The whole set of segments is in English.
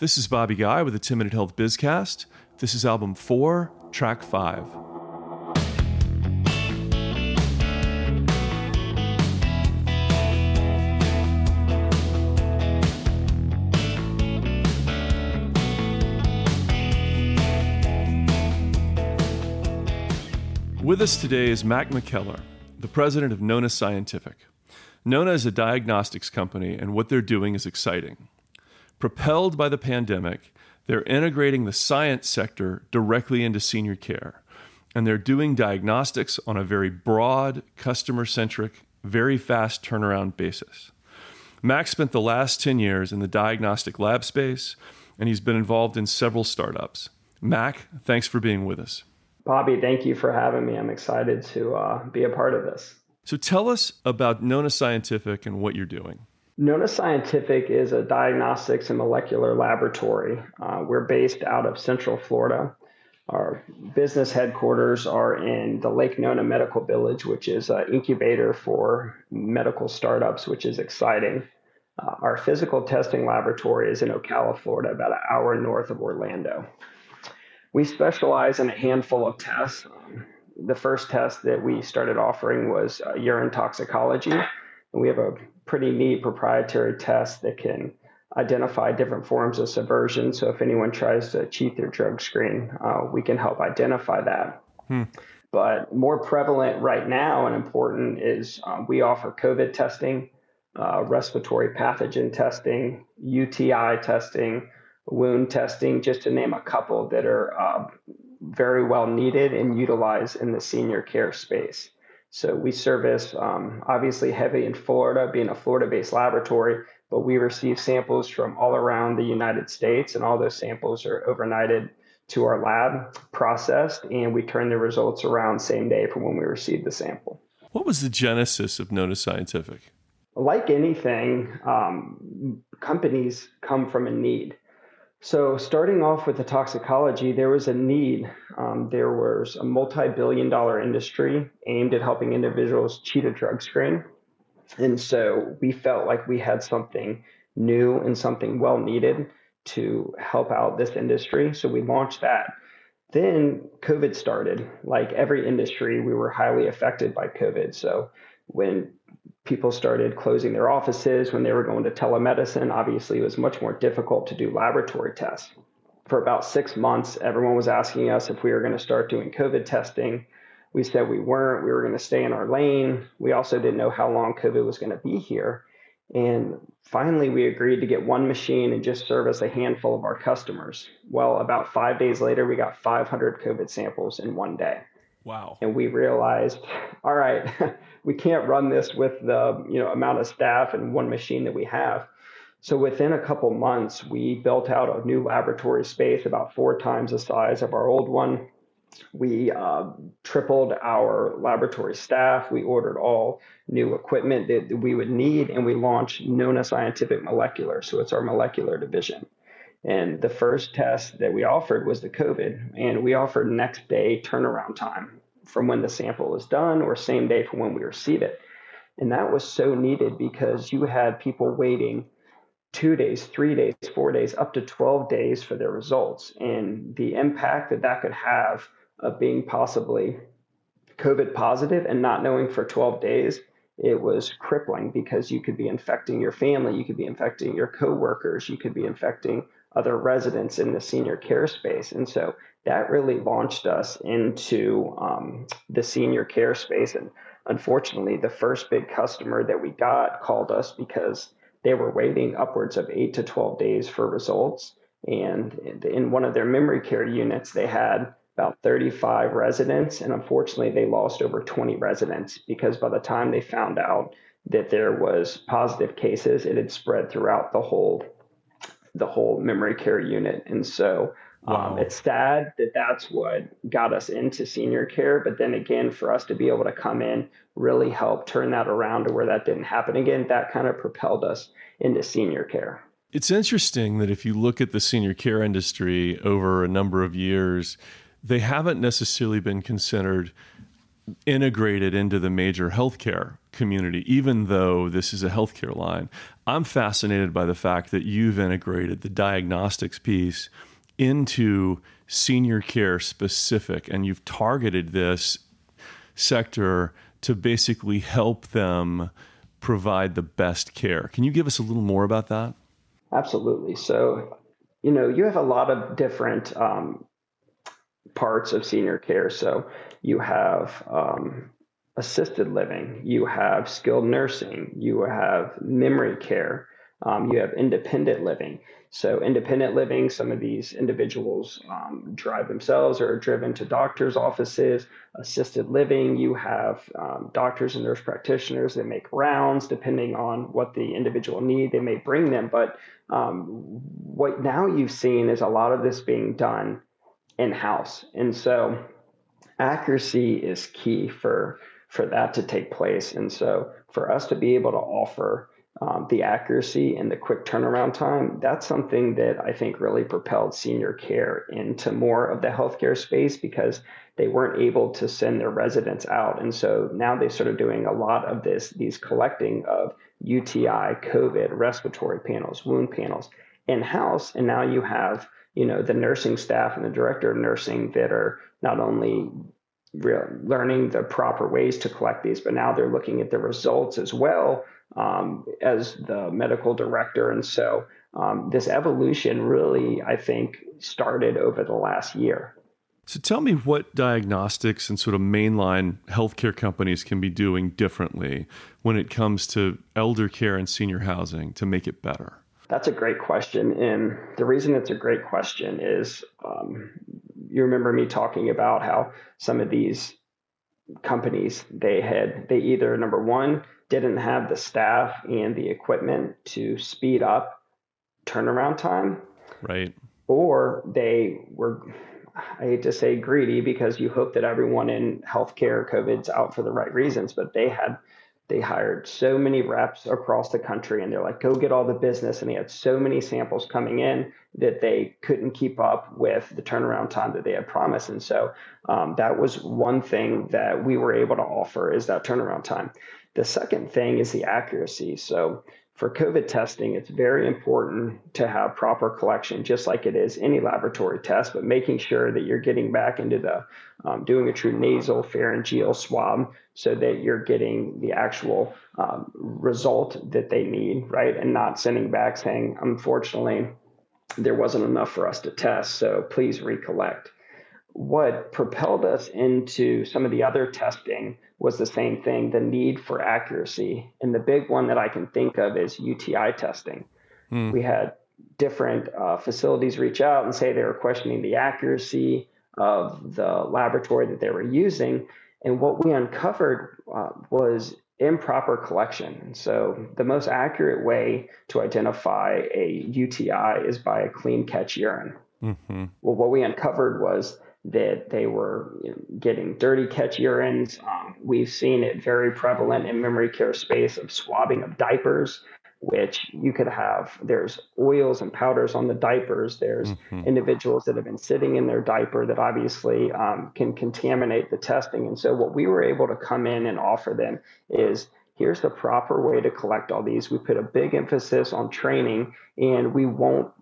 This is Bobby Guy with the 10 Minute Health Bizcast. This is album four, track five. With us today is Mac McKellar, the president of Nona Scientific. Nona is a diagnostics company, and what they're doing is exciting. Propelled by the pandemic, they're integrating the science sector directly into senior care. And they're doing diagnostics on a very broad, customer centric, very fast turnaround basis. Max spent the last 10 years in the diagnostic lab space, and he's been involved in several startups. Mac, thanks for being with us. Bobby, thank you for having me. I'm excited to uh, be a part of this. So tell us about Nona Scientific and what you're doing. Nona Scientific is a diagnostics and molecular laboratory. Uh, we're based out of Central Florida. Our business headquarters are in the Lake Nona Medical Village, which is an incubator for medical startups, which is exciting. Uh, our physical testing laboratory is in Ocala, Florida, about an hour north of Orlando. We specialize in a handful of tests. Um, the first test that we started offering was uh, urine toxicology. And we have a pretty neat proprietary test that can identify different forms of subversion. So if anyone tries to cheat their drug screen, uh, we can help identify that. Hmm. But more prevalent right now and important is um, we offer COVID testing, uh, respiratory pathogen testing, UTI testing, wound testing, just to name a couple that are uh, very well needed and utilized in the senior care space. So we service um, obviously heavy in Florida, being a Florida based laboratory, but we receive samples from all around the United States, and all those samples are overnighted to our lab, processed, and we turn the results around same day from when we received the sample. What was the genesis of Nona Scientific? Like anything, um, companies come from a need. So, starting off with the toxicology, there was a need. Um, there was a multi billion dollar industry aimed at helping individuals cheat a drug screen. And so, we felt like we had something new and something well needed to help out this industry. So, we launched that. Then COVID started. Like every industry, we were highly affected by COVID. So, when people started closing their offices when they were going to telemedicine. Obviously, it was much more difficult to do laboratory tests. For about six months, everyone was asking us if we were going to start doing COVID testing. We said we weren't. We were going to stay in our lane. We also didn't know how long COVID was going to be here. And finally, we agreed to get one machine and just service a handful of our customers. Well, about five days later, we got 500 COVID samples in one day. Wow. And we realized, all right, we can't run this with the you know amount of staff and one machine that we have. So within a couple months, we built out a new laboratory space about four times the size of our old one. We uh, tripled our laboratory staff. We ordered all new equipment that we would need, and we launched Nona Scientific Molecular. So it's our molecular division. And the first test that we offered was the COVID, and we offered next day turnaround time from when the sample was done or same day from when we receive it. And that was so needed because you had people waiting two days, three days, four days, up to 12 days for their results. And the impact that that could have of being possibly COVID positive and not knowing for 12 days, it was crippling because you could be infecting your family, you could be infecting your coworkers, you could be infecting other residents in the senior care space. And so that really launched us into um, the senior care space. And unfortunately, the first big customer that we got called us because they were waiting upwards of eight to 12 days for results. And in one of their memory care units, they had about 35 residents. And unfortunately, they lost over 20 residents because by the time they found out that there was positive cases, it had spread throughout the whole the whole memory care unit. And so um, wow. um, it's sad that that's what got us into senior care. But then again, for us to be able to come in, really help turn that around to where that didn't happen again, that kind of propelled us into senior care. It's interesting that if you look at the senior care industry over a number of years, they haven't necessarily been considered integrated into the major healthcare community, even though this is a healthcare line. I'm fascinated by the fact that you've integrated the diagnostics piece into senior care specific and you've targeted this sector to basically help them provide the best care. Can you give us a little more about that? Absolutely. So, you know, you have a lot of different um, parts of senior care. So, you have um, assisted living, you have skilled nursing, you have memory care, um, you have independent living. So, independent living, some of these individuals um, drive themselves or are driven to doctors' offices. Assisted living, you have um, doctors and nurse practitioners that make rounds depending on what the individual need. They may bring them, but um, what now you've seen is a lot of this being done in house. And so, accuracy is key for for that to take place. And so, for us to be able to offer um, the accuracy and the quick turnaround time, that's something that I think really propelled senior care into more of the healthcare space because they weren't able to send their residents out. And so now they started doing a lot of this, these collecting of UTI, COVID, respiratory panels, wound panels in house. And now you have, you know, the nursing staff and the director of nursing that are not only learning the proper ways to collect these, but now they're looking at the results as well um, as the medical director. And so um, this evolution really, I think, started over the last year. So tell me what diagnostics and sort of mainline healthcare companies can be doing differently when it comes to elder care and senior housing to make it better. That's a great question. And the reason it's a great question is um, you remember me talking about how some of these companies they had they either number one didn't have the staff and the equipment to speed up turnaround time. Right. Or they were, I hate to say greedy because you hope that everyone in healthcare, COVID's out for the right reasons, but they had, they hired so many reps across the country and they're like, go get all the business. And they had so many samples coming in that they couldn't keep up with the turnaround time that they had promised. And so um, that was one thing that we were able to offer is that turnaround time. The second thing is the accuracy. So for COVID testing, it's very important to have proper collection, just like it is any laboratory test, but making sure that you're getting back into the um, doing a true nasopharyngeal swab so that you're getting the actual um, result that they need, right? And not sending back saying, unfortunately, there wasn't enough for us to test, so please recollect what propelled us into some of the other testing was the same thing the need for accuracy. And the big one that I can think of is UTI testing. Mm. We had different uh, facilities reach out and say they were questioning the accuracy of the laboratory that they were using. And what we uncovered uh, was improper collection. So, the most accurate way to identify a UTI is by a clean catch urine. Mm-hmm. Well, what we uncovered was that they were getting dirty catch urines. Um, we've seen it very prevalent in memory care space of swabbing of diapers, which you could have. There's oils and powders on the diapers. There's mm-hmm. individuals that have been sitting in their diaper that obviously um, can contaminate the testing. And so what we were able to come in and offer them is here's the proper way to collect all these. We put a big emphasis on training, and we won't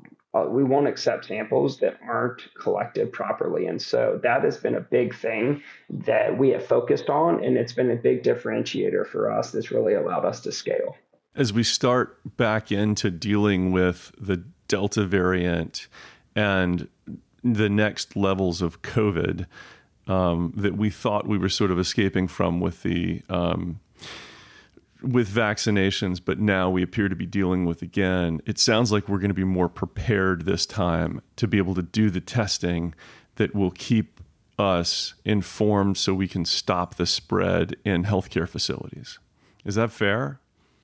uh, we won't accept samples that aren't collected properly. And so that has been a big thing that we have focused on. And it's been a big differentiator for us that's really allowed us to scale. As we start back into dealing with the Delta variant and the next levels of COVID um, that we thought we were sort of escaping from with the um, with vaccinations, but now we appear to be dealing with again. It sounds like we're going to be more prepared this time to be able to do the testing that will keep us informed so we can stop the spread in healthcare facilities. Is that fair?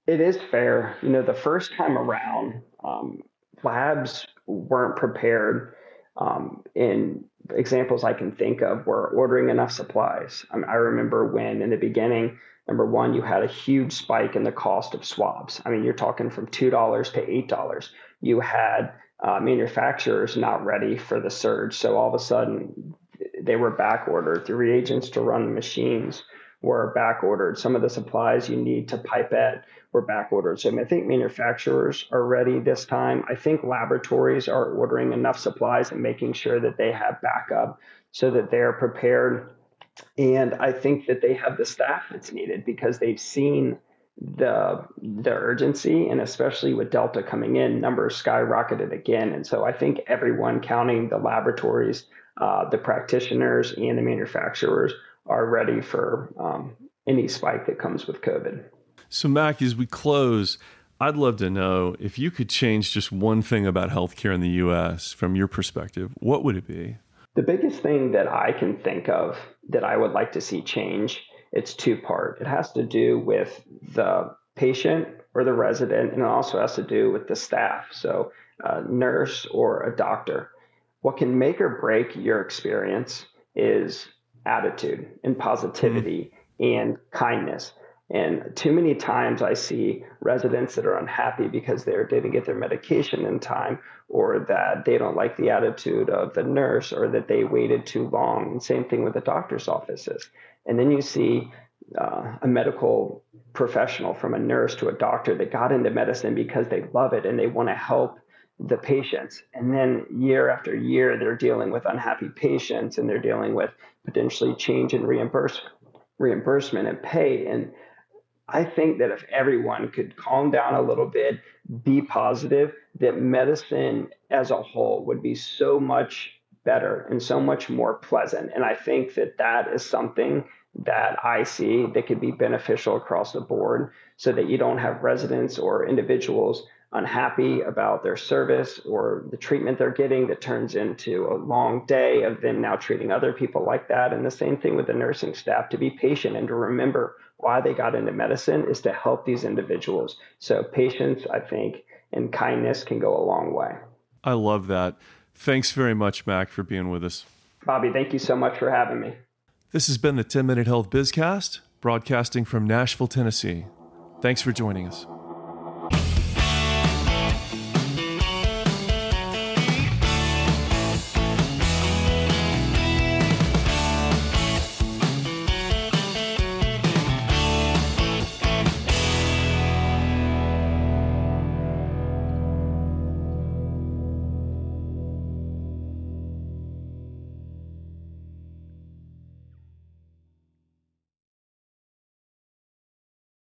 It is fair. You know, the first time around, um, labs weren't prepared. Um, in examples I can think of were ordering enough supplies. I, remember when in the beginning, Number one, you had a huge spike in the cost of swabs. I mean, you're talking from $2 to $8. You had uh, manufacturers not ready for the surge. So all of a sudden, they were back ordered. The reagents to run the machines were back ordered. Some of the supplies you need to pipette were back ordered. So I think manufacturers are ready this time. I think laboratories are ordering enough supplies and making sure that they have backup so that they're prepared. And I think that they have the staff that's needed because they've seen the the urgency and especially with delta coming in numbers skyrocketed again and so i think everyone counting the laboratories uh, the practitioners and the manufacturers are ready for um, any spike that comes with covid so mac as we close i'd love to know if you could change just one thing about healthcare in the us from your perspective what would it be the biggest thing that i can think of that i would like to see change it's two part. It has to do with the patient or the resident, and it also has to do with the staff. So, a nurse or a doctor. What can make or break your experience is attitude and positivity mm-hmm. and kindness. And too many times I see residents that are unhappy because they didn't get their medication in time, or that they don't like the attitude of the nurse, or that they waited too long. And same thing with the doctor's offices. And then you see uh, a medical professional from a nurse to a doctor that got into medicine because they love it and they want to help the patients. And then year after year, they're dealing with unhappy patients and they're dealing with potentially change in reimburse, reimbursement and pay. And I think that if everyone could calm down a little bit, be positive, that medicine as a whole would be so much better and so much more pleasant. And I think that that is something that I see that could be beneficial across the board so that you don't have residents or individuals unhappy about their service or the treatment they're getting that turns into a long day of them now treating other people like that. And the same thing with the nursing staff to be patient and to remember why they got into medicine is to help these individuals. So patience, I think, and kindness can go a long way. I love that. Thanks very much, Mac, for being with us. Bobby, thank you so much for having me. This has been the 10 Minute Health Bizcast, broadcasting from Nashville, Tennessee. Thanks for joining us.